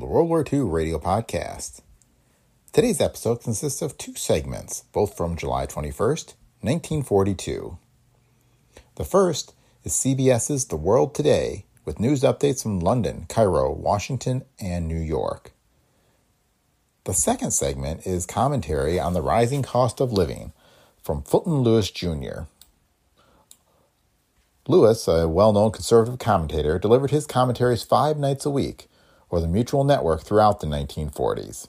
The World War II Radio Podcast. Today's episode consists of two segments, both from July 21st, 1942. The first is CBS's The World Today with news updates from London, Cairo, Washington, and New York. The second segment is commentary on the rising cost of living from Fulton Lewis Jr. Lewis, a well known conservative commentator, delivered his commentaries five nights a week or the Mutual Network throughout the 1940s.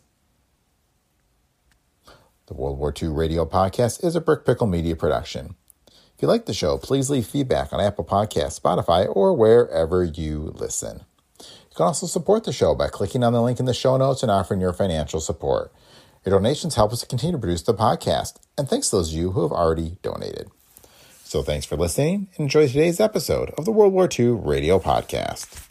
The World War II Radio Podcast is a Brick Pickle Media production. If you like the show, please leave feedback on Apple Podcasts, Spotify, or wherever you listen. You can also support the show by clicking on the link in the show notes and offering your financial support. Your donations help us to continue to produce the podcast, and thanks to those of you who have already donated. So thanks for listening and enjoy today's episode of the World War II Radio Podcast.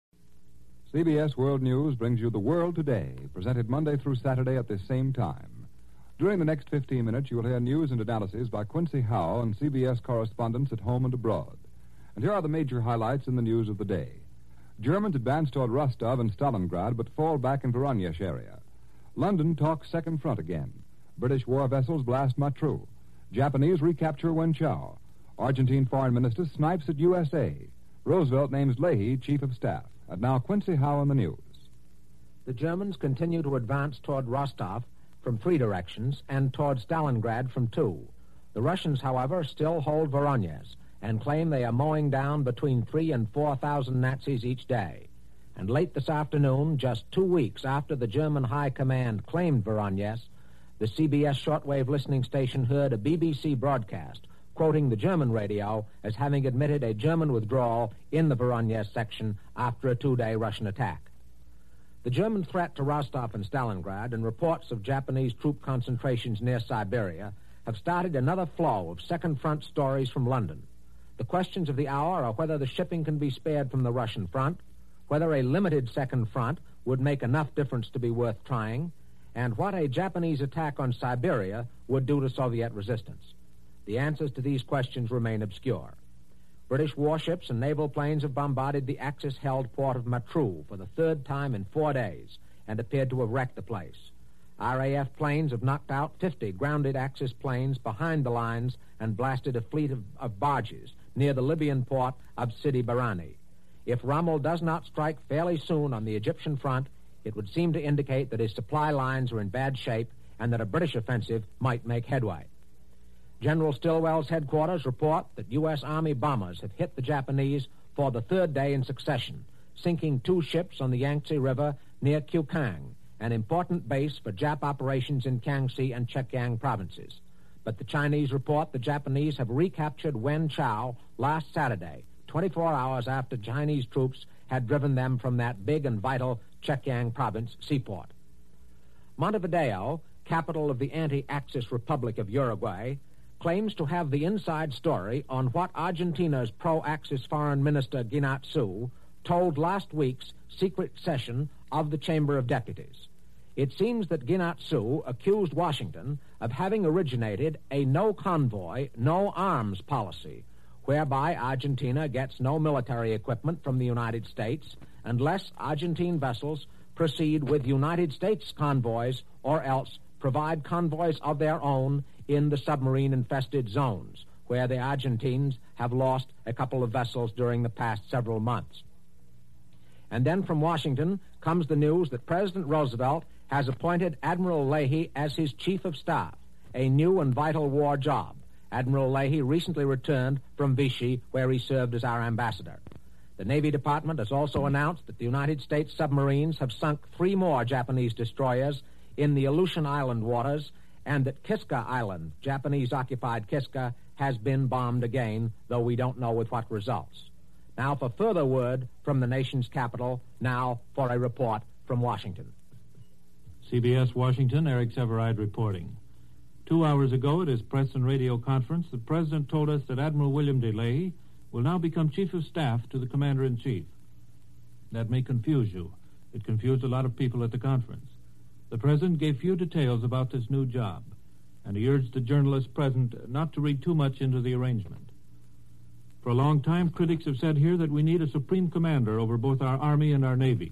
CBS World News brings you The World Today, presented Monday through Saturday at this same time. During the next 15 minutes, you will hear news and analysis by Quincy Howe and CBS correspondents at home and abroad. And here are the major highlights in the news of the day. Germans advance toward Rostov and Stalingrad, but fall back in Voronezh area. London talks second front again. British war vessels blast Matruh. Japanese recapture Wenchao. Argentine foreign minister snipes at USA. Roosevelt names Leahy chief of staff. And now Quincy Howe on the news. The Germans continue to advance toward Rostov from three directions and toward Stalingrad from two. The Russians, however, still hold Voronezh and claim they are mowing down between three and four thousand Nazis each day. And late this afternoon, just two weeks after the German High Command claimed Voronezh, the CBS shortwave listening station heard a BBC broadcast quoting the German radio as having admitted a German withdrawal in the Voronezh section after a two-day Russian attack. The German threat to Rostov and Stalingrad and reports of Japanese troop concentrations near Siberia have started another flow of second front stories from London. The questions of the hour are whether the shipping can be spared from the Russian front, whether a limited second front would make enough difference to be worth trying, and what a Japanese attack on Siberia would do to Soviet resistance. The answers to these questions remain obscure. British warships and naval planes have bombarded the Axis held port of Matruh for the third time in four days and appeared to have wrecked the place. RAF planes have knocked out 50 grounded Axis planes behind the lines and blasted a fleet of, of barges near the Libyan port of Sidi Barrani. If Rommel does not strike fairly soon on the Egyptian front, it would seem to indicate that his supply lines are in bad shape and that a British offensive might make headway. General Stilwell's headquarters report that U.S. Army bombers have hit the Japanese for the third day in succession, sinking two ships on the Yangtze River near Kukang, an important base for Jap operations in Kiangsi and Chekiang provinces. But the Chinese report the Japanese have recaptured Wen Chao last Saturday, 24 hours after Chinese troops had driven them from that big and vital Chekiang province seaport. Montevideo, capital of the anti-Axis Republic of Uruguay, claims to have the inside story on what Argentina's pro-Axis foreign minister Guiñazú told last week's secret session of the Chamber of Deputies. It seems that Guiñazú accused Washington of having originated a no convoy, no arms policy, whereby Argentina gets no military equipment from the United States unless Argentine vessels proceed with United States convoys or else provide convoys of their own in the submarine infested zones where the Argentines have lost a couple of vessels during the past several months. And then from Washington comes the news that President Roosevelt has appointed Admiral Leahy as his chief of staff, a new and vital war job. Admiral Leahy recently returned from Vichy, where he served as our ambassador. The Navy Department has also announced that the United States submarines have sunk three more Japanese destroyers in the Aleutian Island waters, and that Kiska Island, Japanese occupied Kiska, has been bombed again, though we don't know with what results. Now for further word from the nation's capital, now for a report from Washington. CBS Washington, Eric Sevareid reporting. Two hours ago at his press and radio conference, the President told us that Admiral William de will now become Chief of Staff to the Commander in Chief. That may confuse you. It confused a lot of people at the conference. The President gave few details about this new job, and he urged the journalists present not to read too much into the arrangement. For a long time, critics have said here that we need a supreme commander over both our Army and our Navy.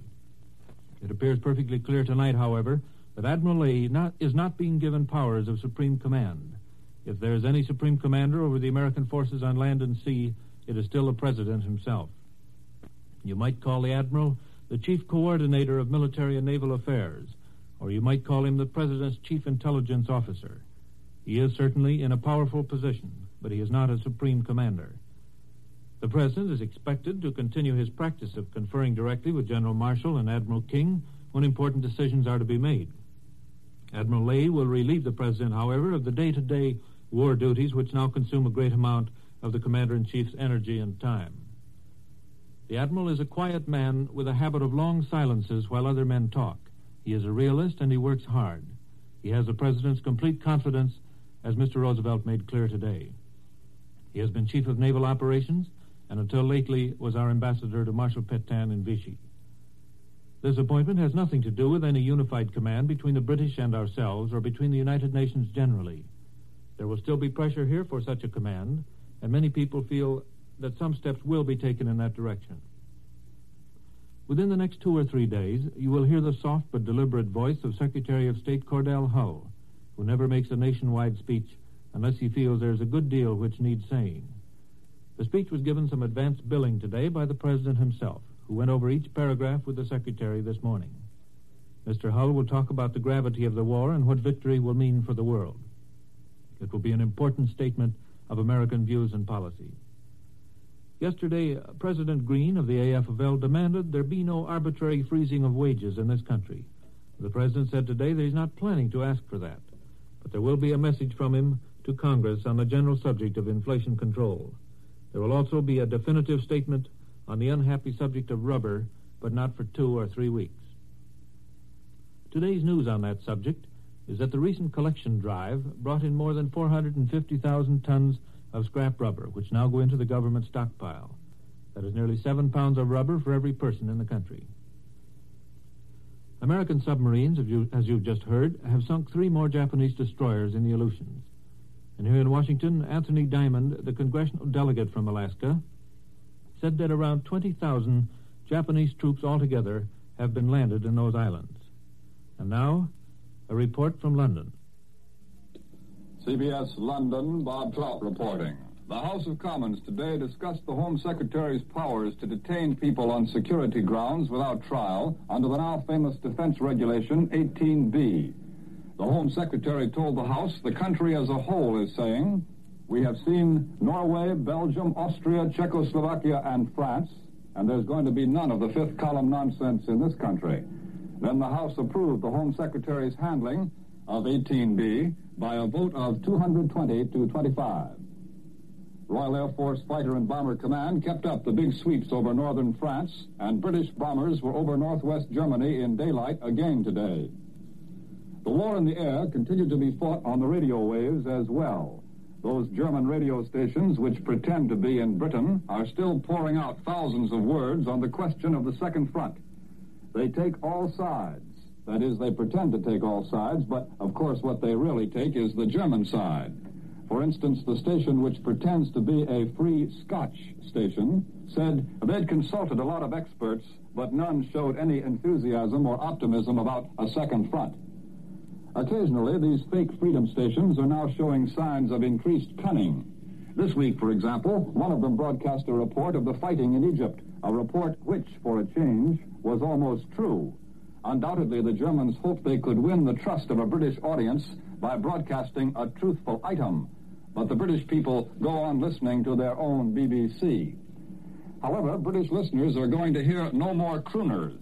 It appears perfectly clear tonight, however, that Admiral Lee not, is not being given powers of supreme command. If there is any supreme commander over the American forces on land and sea, it is still the President himself. You might call the Admiral the Chief Coordinator of Military and Naval Affairs, or you might call him the President's Chief Intelligence Officer. He is certainly in a powerful position, but he is not a supreme commander. The President is expected to continue his practice of conferring directly with General Marshall and Admiral King when important decisions are to be made. Admiral Leahy will relieve the President, however, of the day-to-day war duties which now consume a great amount of the Commander-in-Chief's energy and time. The Admiral is a quiet man with a habit of long silences while other men talk. He is a realist and he works hard. He has the President's complete confidence, as Mr. Roosevelt made clear today. He has been Chief of Naval Operations and until lately was our ambassador to Marshal Petain in Vichy. This appointment has nothing to do with any unified command between the British and ourselves or between the United Nations generally. There will still be pressure here for such a command, and many people feel that some steps will be taken in that direction. Within the next two or three days, you will hear the soft but deliberate voice of Secretary of State Cordell Hull, who never makes a nationwide speech unless he feels there's a good deal which needs saying. The speech was given some advance billing today by the President himself, who went over each paragraph with the Secretary this morning. Mr. Hull will talk about the gravity of the war and what victory will mean for the world. It will be an important statement of American views and policy. Yesterday, uh, President Green of the AFL demanded there be no arbitrary freezing of wages in this country. The President said today that he's not planning to ask for that, but there will be a message from him to Congress on the general subject of inflation control. There will also be a definitive statement on the unhappy subject of rubber, but not for two or three weeks. Today's news on that subject is that the recent collection drive brought in more than 450,000 tons of scrap rubber, which now go into the government stockpile. That is nearly seven pounds of rubber for every person in the country. American submarines, as, you, as you've just heard, have sunk three more Japanese destroyers in the Aleutians. And here in Washington, Anthony Dimond, the congressional delegate from Alaska, said that around 20,000 Japanese troops altogether have been landed in those islands. And now, a report from London. CBS London, Bob Trout reporting. The House of Commons today discussed the Home Secretary's powers to detain people on security grounds without trial under the now famous defense regulation 18B. The Home Secretary told the House the country as a whole is saying, We have seen Norway, Belgium, Austria, Czechoslovakia, and France, and there's going to be none of the fifth column nonsense in this country. Then the House approved the Home Secretary's handling of 18B by a vote of 220 to 25. Royal Air Force Fighter and Bomber Command kept up the big sweeps over northern France, and British bombers were over northwest Germany in daylight again today. The war in the air continued to be fought on the radio waves as well. Those German radio stations, which pretend to be in Britain, are still pouring out thousands of words on the question of the second front. They take all sides. That is, they pretend to take all sides, but of course what they really take is the German side. For instance, the station which pretends to be a free Scotch station said they'd consulted a lot of experts, but none showed any enthusiasm or optimism about a second front. Occasionally, these fake freedom stations are now showing signs of increased cunning. This week, for example, one of them broadcast a report of the fighting in Egypt, a report which, for a change, was almost true. Undoubtedly, the Germans hoped they could win the trust of a British audience by broadcasting a truthful item. But the British people go on listening to their own BBC. However, British listeners are going to hear no more crooners.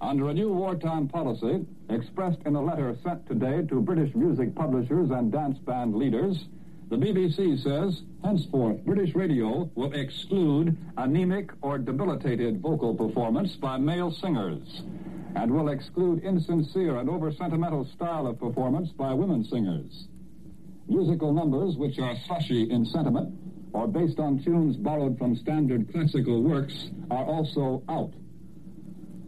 Under a new wartime policy, expressed in a letter sent today to British music publishers and dance band leaders, the BBC says, henceforth, British radio will exclude anemic or debilitated vocal performance by male singers, and will exclude insincere and over-sentimental style of performance by women singers. Musical numbers which are slushy in sentiment or based on tunes borrowed from standard classical works are also out.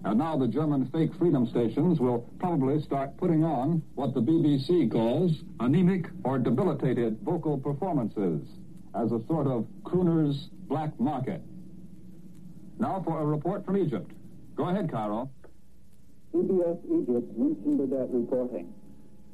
And now the German fake freedom stations will probably start putting on what the BBC calls anemic or debilitated vocal performances as a sort of crooner's black market. Now for a report from Egypt. Go ahead, Cairo. CBS Egypt, Winston Burdett reporting.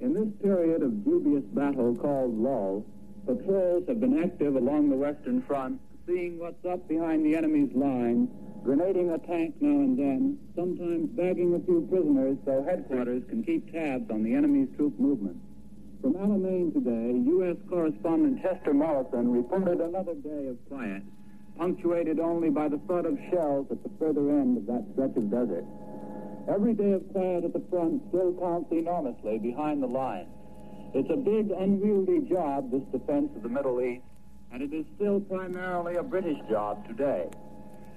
In this period of dubious battle called lull, patrols have been active along the Western Front, seeing what's up behind the enemy's lines grenading a tank now and then, sometimes bagging a few prisoners so headquarters can keep tabs on the enemy's troop movements. From Alamein today, U.S. correspondent Chester Mollison reported another day of quiet, punctuated only by the thud of shells at the further end of that stretch of desert. Every day of quiet at the front still counts enormously behind the lines. It's a big, unwieldy job, this defense of the Middle East, and it is still primarily a British job today.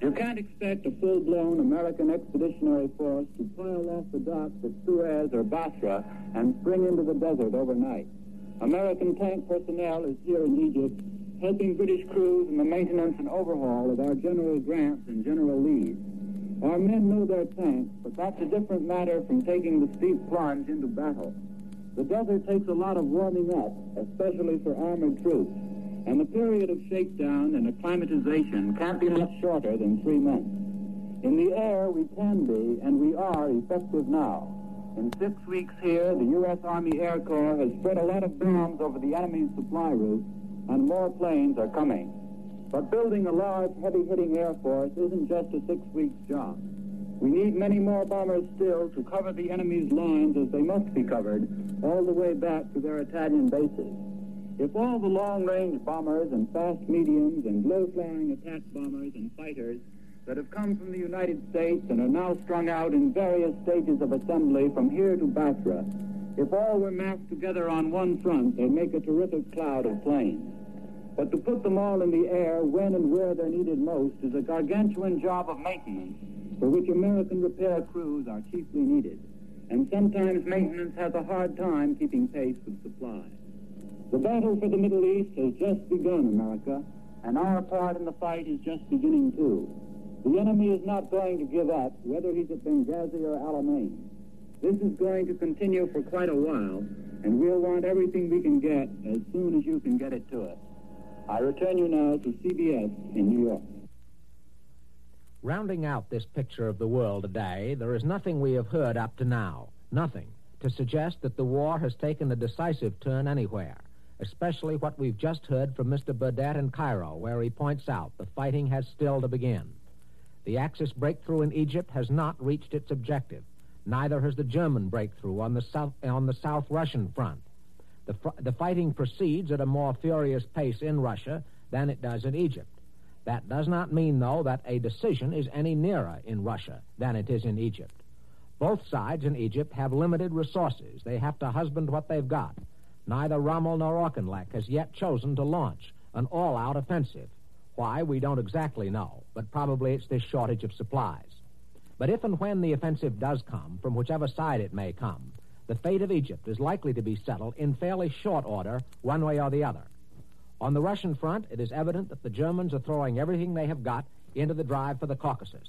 You can't expect a full-blown American expeditionary force to pile off the docks at Suez or Basra and spring into the desert overnight. American tank personnel is here in Egypt, helping British crews in the maintenance and overhaul of our General Grants and General Lee's. Our men know their tanks, but that's a different matter from taking the steep plunge into battle. The desert takes a lot of warming up, especially for armored troops and the period of shakedown and acclimatization can't be much shorter than three months. In the air, we can be, and we are, effective now. In six weeks here, the U.S. Army Air Corps has spread a lot of bombs over the enemy's supply routes, and more planes are coming. But building a large, heavy-hitting Air Force isn't just a six-week job. We need many more bombers still to cover the enemy's lines as they must be covered, all the way back to their Italian bases. If all the long-range bombers and fast mediums and low-flying attack bombers and fighters that have come from the United States and are now strung out in various stages of assembly from here to Basra, if all were massed together on one front, they'd make a terrific cloud of planes. But to put them all in the air when and where they're needed most is a gargantuan job of maintenance for which American repair crews are chiefly needed. And sometimes maintenance has a hard time keeping pace with supply. The battle for the Middle East has just begun, America, and our part in the fight is just beginning too. The enemy is not going to give up, whether he's at Benghazi or Alamein. This is going to continue for quite a while, and we'll want everything we can get as soon as you can get it to us. I return you now to CBS in New York. Rounding out this picture of the world today, there is nothing we have heard up to now, nothing, to suggest that the war has taken a decisive turn anywhere especially what we've just heard from Mr. Burdett in Cairo, where he points out the fighting has still to begin. The Axis breakthrough in Egypt has not reached its objective. Neither has the German breakthrough on the South, on the South Russian front. The, fr- the fighting proceeds at a more furious pace in Russia than it does in Egypt. That does not mean, though, that a decision is any nearer in Russia than it is in Egypt. Both sides in Egypt have limited resources. They have to husband what they've got. Neither Rommel nor Auchinleck has yet chosen to launch an all-out offensive. Why, we don't exactly know, but probably it's this shortage of supplies. But if and when the offensive does come, from whichever side it may come, the fate of Egypt is likely to be settled in fairly short order, one way or the other. On the Russian front, it is evident that the Germans are throwing everything they have got into the drive for the Caucasus.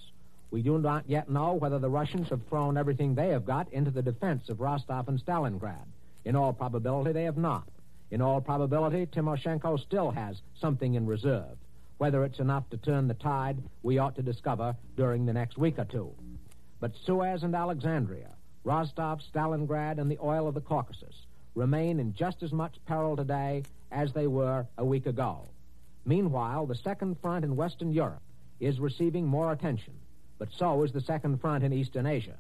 We do not yet know whether the Russians have thrown everything they have got into the defense of Rostov and Stalingrad. In all probability, they have not. In all probability, Timoshenko still has something in reserve. Whether it's enough to turn the tide, we ought to discover during the next week or two. But Suez and Alexandria, Rostov, Stalingrad, and the oil of the Caucasus remain in just as much peril today as they were a week ago. Meanwhile, the second front in Western Europe is receiving more attention, but so is the second front in Eastern Asia.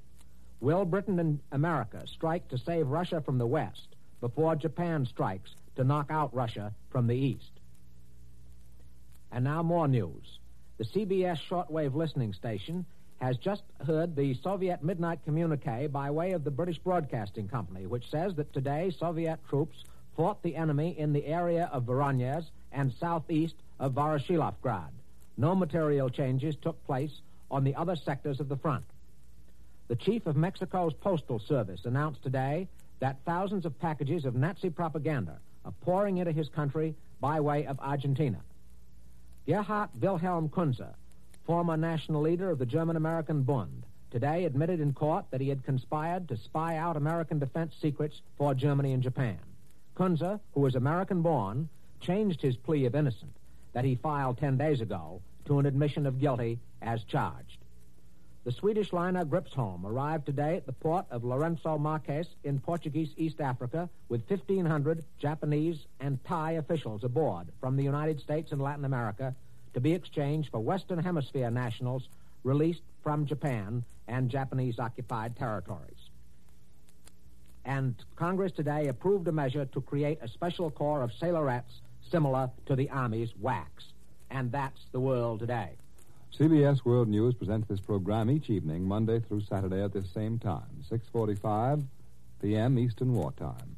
Will Britain and America strike to save Russia from the West before Japan strikes to knock out Russia from the East? And now more news. The CBS shortwave listening station has just heard the Soviet midnight communique by way of the British Broadcasting Company, which says that today Soviet troops fought the enemy in the area of Voronezh and southeast of Voroshilovgrad. No material changes took place on the other sectors of the front. The chief of Mexico's Postal Service announced today that thousands of packages of Nazi propaganda are pouring into his country by way of Argentina. Gerhard Wilhelm Kunze, former national leader of the German American Bund, today admitted in court that he had conspired to spy out American defense secrets for Germany and Japan. Kunze, who was American born, changed his plea of innocence that he filed 10 days ago to an admission of guilty as charged. The Swedish liner Gripsholm arrived today at the port of Lourenço Marques in Portuguese East Africa with 1,500 Japanese and Thai officials aboard from the United States and Latin America to be exchanged for Western Hemisphere nationals released from Japan and Japanese occupied territories. And Congress today approved a measure to create a special corps of sailorettes similar to the Army's WACs. And that's the world today. CBS World News presents this program each evening, Monday through Saturday at this same time, 6:45 p.m. Eastern Wartime.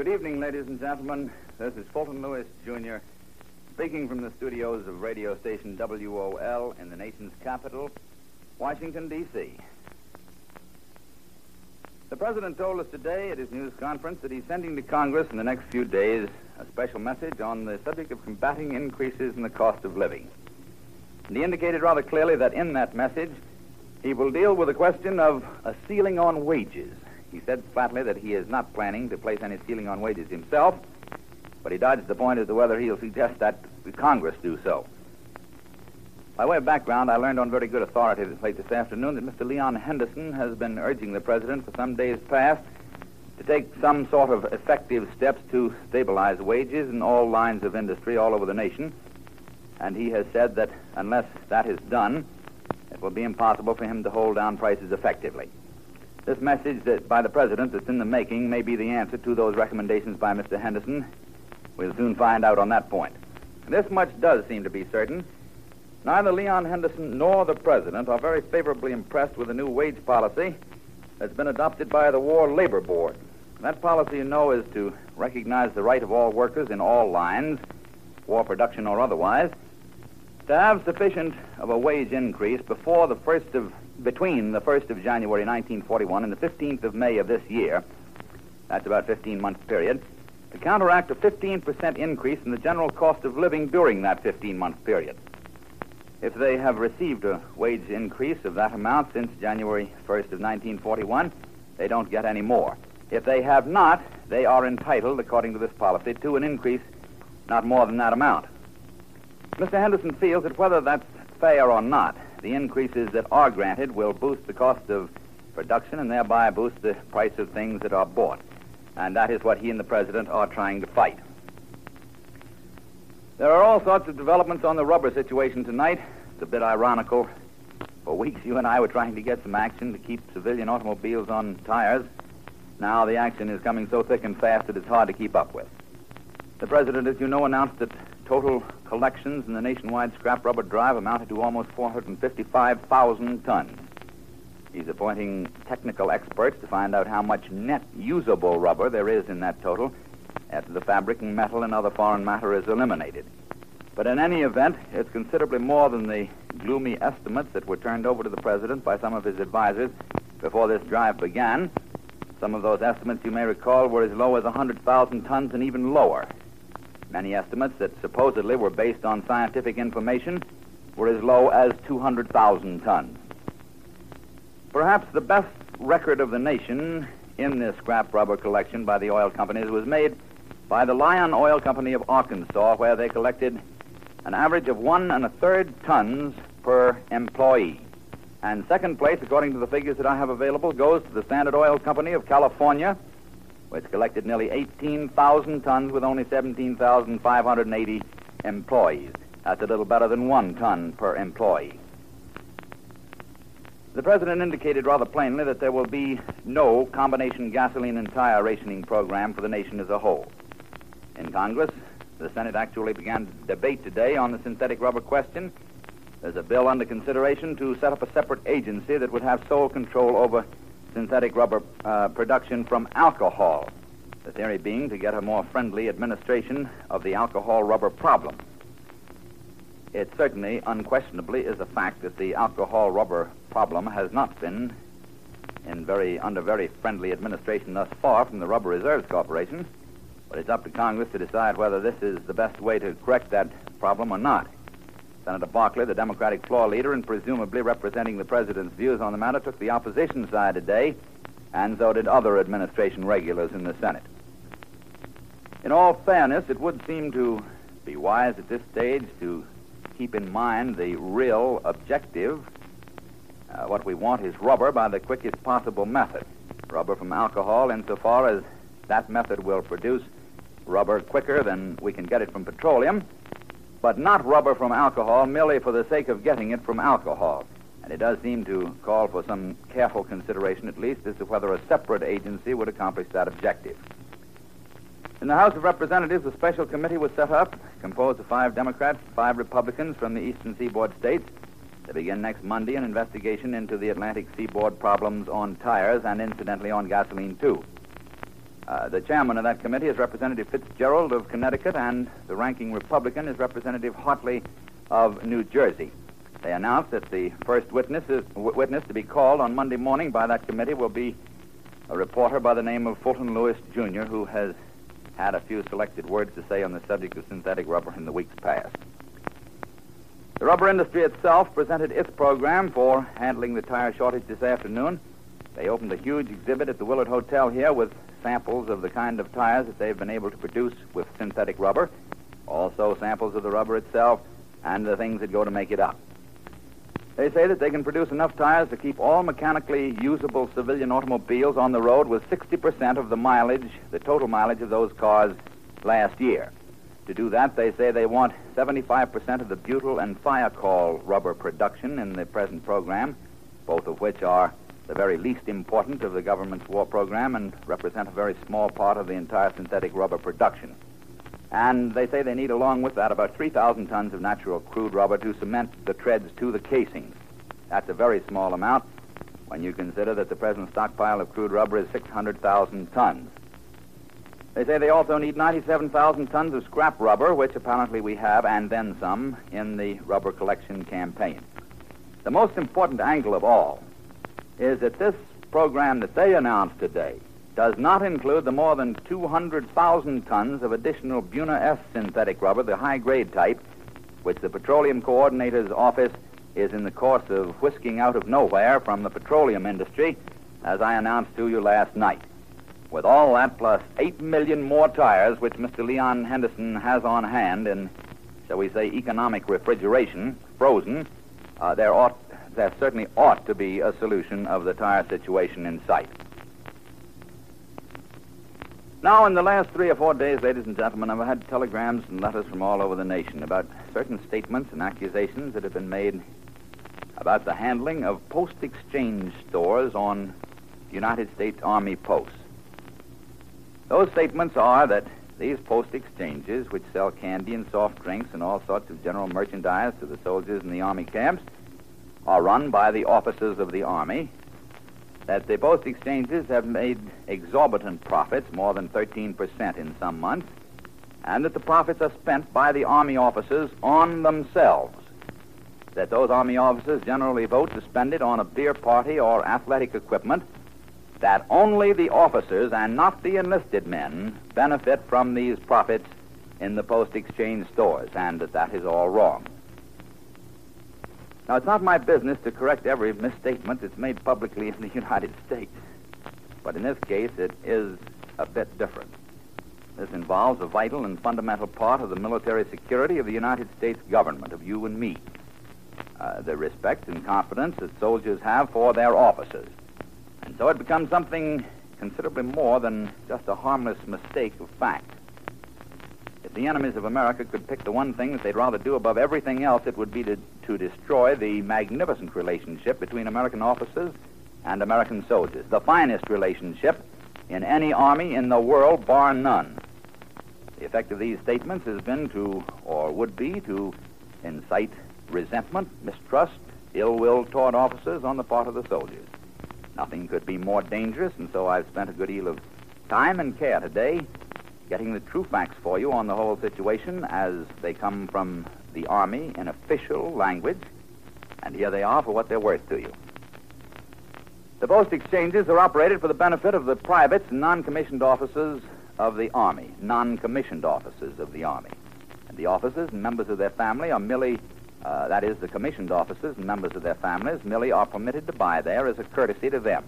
Good evening, ladies and gentlemen. This is Fulton Lewis, Jr., speaking from the studios of radio station WOL in the nation's capital, Washington, D.C. The President told us today at his news conference that he's sending to Congress in the next few days a special message on the subject of combating increases in the cost of living. And he indicated rather clearly that in that message, he will deal with the question of a ceiling on wages. He said flatly that he is not planning to place any ceiling on wages himself, but he dodged the point as to whether he'll suggest that Congress do so. By way of background, I learned on very good authority late this afternoon that Mr. Leon Henderson has been urging the President for some days past to take some sort of effective steps to stabilize wages in all lines of industry all over the nation. And he has said that unless that is done, it will be impossible for him to hold down prices effectively. This message that by the President that's in the making may be the answer to those recommendations by Mr. Henderson. We'll soon find out on that point. This much does seem to be certain. Neither Leon Henderson nor the President are very favorably impressed with the new wage policy that's been adopted by the War Labor Board. That policy, you know, is to recognize the right of all workers in all lines, war production or otherwise, to have sufficient of a wage increase before the first of between the 1st of January 1941 and the 15th of May of this year, that's about a 15 month period, to counteract a 15% increase in the general cost of living during that 15 month period. If they have received a wage increase of that amount since January 1st of 1941, they don't get any more. If they have not, they are entitled, according to this policy, to an increase not more than that amount. Mr. Henderson feels that whether that's fair or not, the increases that are granted will boost the cost of production and thereby boost the price of things that are bought. And that is what he and the President are trying to fight. There are all sorts of developments on the rubber situation tonight. It's a bit ironical. For weeks, you and I were trying to get some action to keep civilian automobiles on tires. Now the action is coming so thick and fast that it's hard to keep up with. The President, as you know, announced that total collections in the nationwide scrap rubber drive amounted to almost 455,000 tons. He's appointing technical experts to find out how much net usable rubber there is in that total after the fabric and metal and other foreign matter is eliminated. But in any event, it's considerably more than the gloomy estimates that were turned over to the President by some of his advisors before this drive began, some of those estimates, you may recall, were as low as 100,000 tons and even lower. Many estimates that supposedly were based on scientific information were as low as 200,000 tons. Perhaps the best record of the nation in this scrap rubber collection by the oil companies was made by the Lion Oil Company of Arkansas, where they collected an average of one and a third tons per employee. And second place, according to the figures that I have available, goes to the Standard Oil Company of California, which collected nearly 18,000 tons with only 17,580 employees. That's a little better than one ton per employee. The president indicated rather plainly that there will be no combination gasoline and tire rationing program for the nation as a whole. In Congress, the Senate actually began debate today on the synthetic rubber question. There's a bill under consideration to set up a separate agency that would have sole control over synthetic rubber uh, production from alcohol. The theory being to get a more friendly administration of the alcohol rubber problem. It certainly, unquestionably, is a fact that the alcohol rubber problem has not been in very under very friendly administration thus far from the Rubber Reserves Corporation. But it's up to Congress to decide whether this is the best way to correct that problem or not. Senator Barkley, the Democratic floor leader and presumably representing the president's views on the matter, took the opposition side today, and so did other administration regulars in the Senate. In all fairness, it would seem to be wise at this stage to keep in mind the real objective. Uh, what we want is rubber by the quickest possible method. Rubber from alcohol, insofar as that method will produce rubber quicker than we can get it from petroleum, but not rubber from alcohol merely for the sake of getting it from alcohol. And it does seem to call for some careful consideration, at least, as to whether a separate agency would accomplish that objective. In the House of Representatives, a special committee was set up, composed of five Democrats, five Republicans from the eastern seaboard states, to begin next Monday an investigation into the Atlantic seaboard problems on tires and, incidentally, on gasoline, too. Uh, the chairman of that committee is Representative Fitzgerald of Connecticut, and the ranking Republican is Representative Hartley of New Jersey. They announced that the first witness, is, w- witness to be called on Monday morning by that committee will be a reporter by the name of Fulton Lewis, Jr., who has had a few selected words to say on the subject of synthetic rubber in the weeks past. The rubber industry itself presented its program for handling the tire shortage this afternoon. They opened a huge exhibit at the Willard Hotel here with samples of the kind of tires that they've been able to produce with synthetic rubber, also samples of the rubber itself, and the things that go to make it up. They say that they can produce enough tires to keep all mechanically usable civilian automobiles on the road with 60% of the mileage, the total mileage of those cars last year. To do that, they say they want 75% of the butyl and Thiokol rubber production in the present program, both of which are the very least important of the government's war program and represent a very small part of the entire synthetic rubber production. And they say they need, along with that, about 3,000 tons of natural crude rubber to cement the treads to the casings. That's a very small amount when you consider that the present stockpile of crude rubber is 600,000 tons. They say they also need 97,000 tons of scrap rubber, which apparently we have, and then some, in the rubber collection campaign. The most important angle of all is that this program that they announced today does not include the more than 200,000 tons of additional Buna S synthetic rubber, the high grade type, which the Petroleum Coordinator's office is in the course of whisking out of nowhere from the petroleum industry, as I announced to you last night. With all that, plus 8 million more tires, which Mr. Leon Henderson has on hand in, shall we say, economic refrigeration, frozen, uh, there ought there certainly ought to be a solution of the tire situation in sight. Now, in the last three or four days, ladies and gentlemen, I've had telegrams and letters from all over the nation about certain statements and accusations that have been made about the handling of post exchange stores on United States Army posts. Those statements are that these post exchanges, which sell candy and soft drinks and all sorts of general merchandise to the soldiers in the Army camps, are run by the officers of the Army, that the post exchanges have made exorbitant profits, more than 13% in some months, and that the profits are spent by the Army officers on themselves. that those Army officers generally vote to spend it on a beer party or athletic equipment, that only the officers and not the enlisted men benefit from these profits in the post exchange stores, and that that is all wrong. Now, it's not my business to correct every misstatement that's made publicly in the United States, but in this case, it is a bit different. This involves a vital and fundamental part of the military security of the United States government, of you and me. Uh, the respect and confidence that soldiers have for their officers. And so it becomes something considerably more than just a harmless mistake of fact. If the enemies of America could pick the one thing that they'd rather do above everything else, it would be to, to destroy the magnificent relationship between American officers and American soldiers, the finest relationship in any army in the world, bar none. The effect of these statements has been to, or would be, to incite resentment, mistrust, ill will toward officers on the part of the soldiers. Nothing could be more dangerous, and so I've spent a good deal of time and care today getting the true facts for you on the whole situation as they come from the Army in official language, and here they are for what they're worth to you. The post exchanges are operated for the benefit of the privates and non commissioned officers of the Army, non commissioned officers of the Army. And the officers and members of their family are merely, uh, that is, the commissioned officers and members of their families, merely are permitted to buy there as a courtesy to them.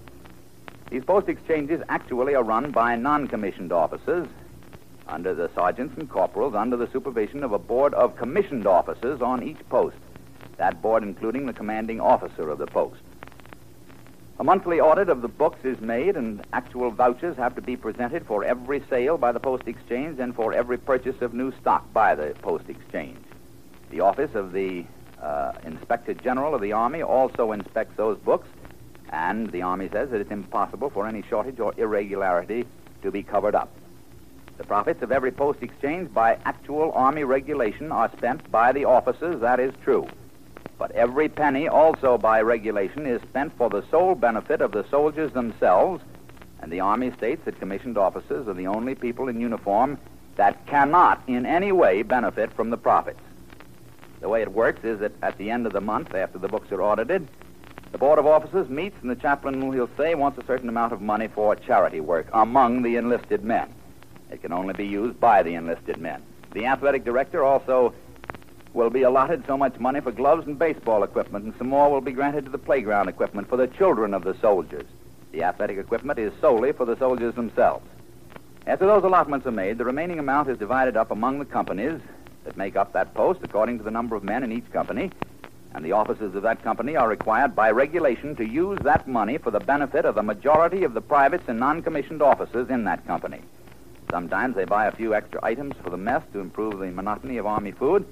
These post exchanges actually are run by non commissioned officers under the sergeants and corporals under the supervision of a board of commissioned officers on each post, that board including the commanding officer of the post. A monthly audit of the books is made, and actual vouchers have to be presented for every sale by the Post Exchange and for every purchase of new stock by the Post Exchange. The office of the uh, Inspector General of the Army also inspects those books, and the Army says that it's impossible for any shortage or irregularity to be covered up. The profits of every Post Exchange by actual Army regulation are spent by the officers, that is true. But every penny, also by regulation, is spent for the sole benefit of the soldiers themselves, and the Army states that commissioned officers are the only people in uniform that cannot in any way benefit from the profits. The way it works is that at the end of the month, after the books are audited, the Board of Officers meets, and the chaplain, he'll say, wants a certain amount of money for charity work among the enlisted men. It can only be used by the enlisted men. The athletic director also will be allotted so much money for gloves and baseball equipment, and some more will be granted to the playground equipment for the children of the soldiers. The athletic equipment is solely for the soldiers themselves. After those allotments are made, the remaining amount is divided up among the companies that make up that post according to the number of men in each company, and the officers of that company are required by regulation to use that money for the benefit of the majority of the privates and non commissioned officers in that company. Sometimes they buy a few extra items for the mess to improve the monotony of Army food.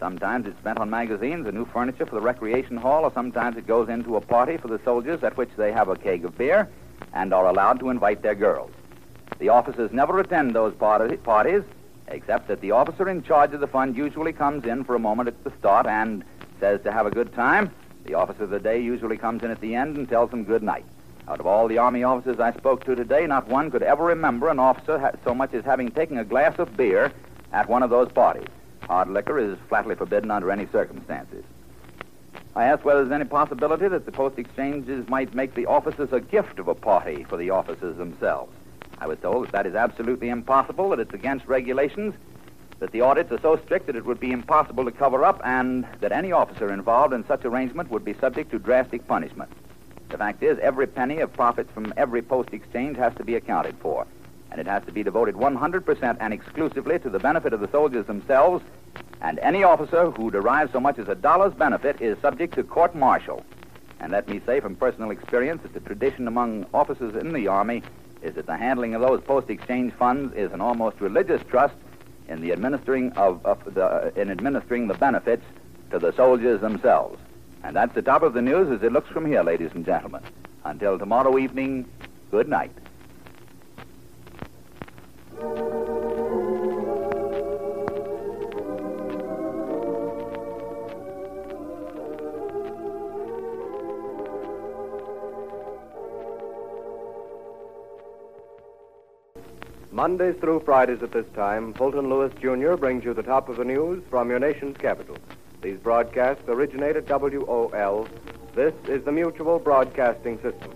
Sometimes it's spent on magazines or new furniture for the recreation hall, or sometimes it goes into a party for the soldiers at which they have a keg of beer and are allowed to invite their girls. The officers never attend those party- parties, except that the officer in charge of the fund usually comes in for a moment at the start and says to have a good time. The officer of the day usually comes in at the end and tells them good night. Out of all the Army officers I spoke to today, not one could ever remember an officer ha- so much as having taken a glass of beer at one of those parties. Hard liquor is flatly forbidden under any circumstances. I asked whether there's any possibility that the post exchanges might make the officers a gift of a party for the officers themselves. I was told that that is absolutely impossible, that it's against regulations, that the audits are so strict that it would be impossible to cover up, and that any officer involved in such arrangement would be subject to drastic punishment. The fact is, every penny of profits from every post exchange has to be accounted for, and it has to be devoted 100% and exclusively to the benefit of the soldiers themselves, and any officer who derives so much as a dollar's benefit is subject to court martial. And let me say from personal experience that the tradition among officers in the Army is that the handling of those post exchange funds is an almost religious trust in the administering of, of the, uh, in administering the benefits to the soldiers themselves. And that's the top of the news as it looks from here, ladies and gentlemen. Until tomorrow evening, good night. Mondays through Fridays at this time, Fulton Lewis Jr. brings you the top of the news from your nation's capital. These broadcasts originate at WOL. This is the Mutual Broadcasting System.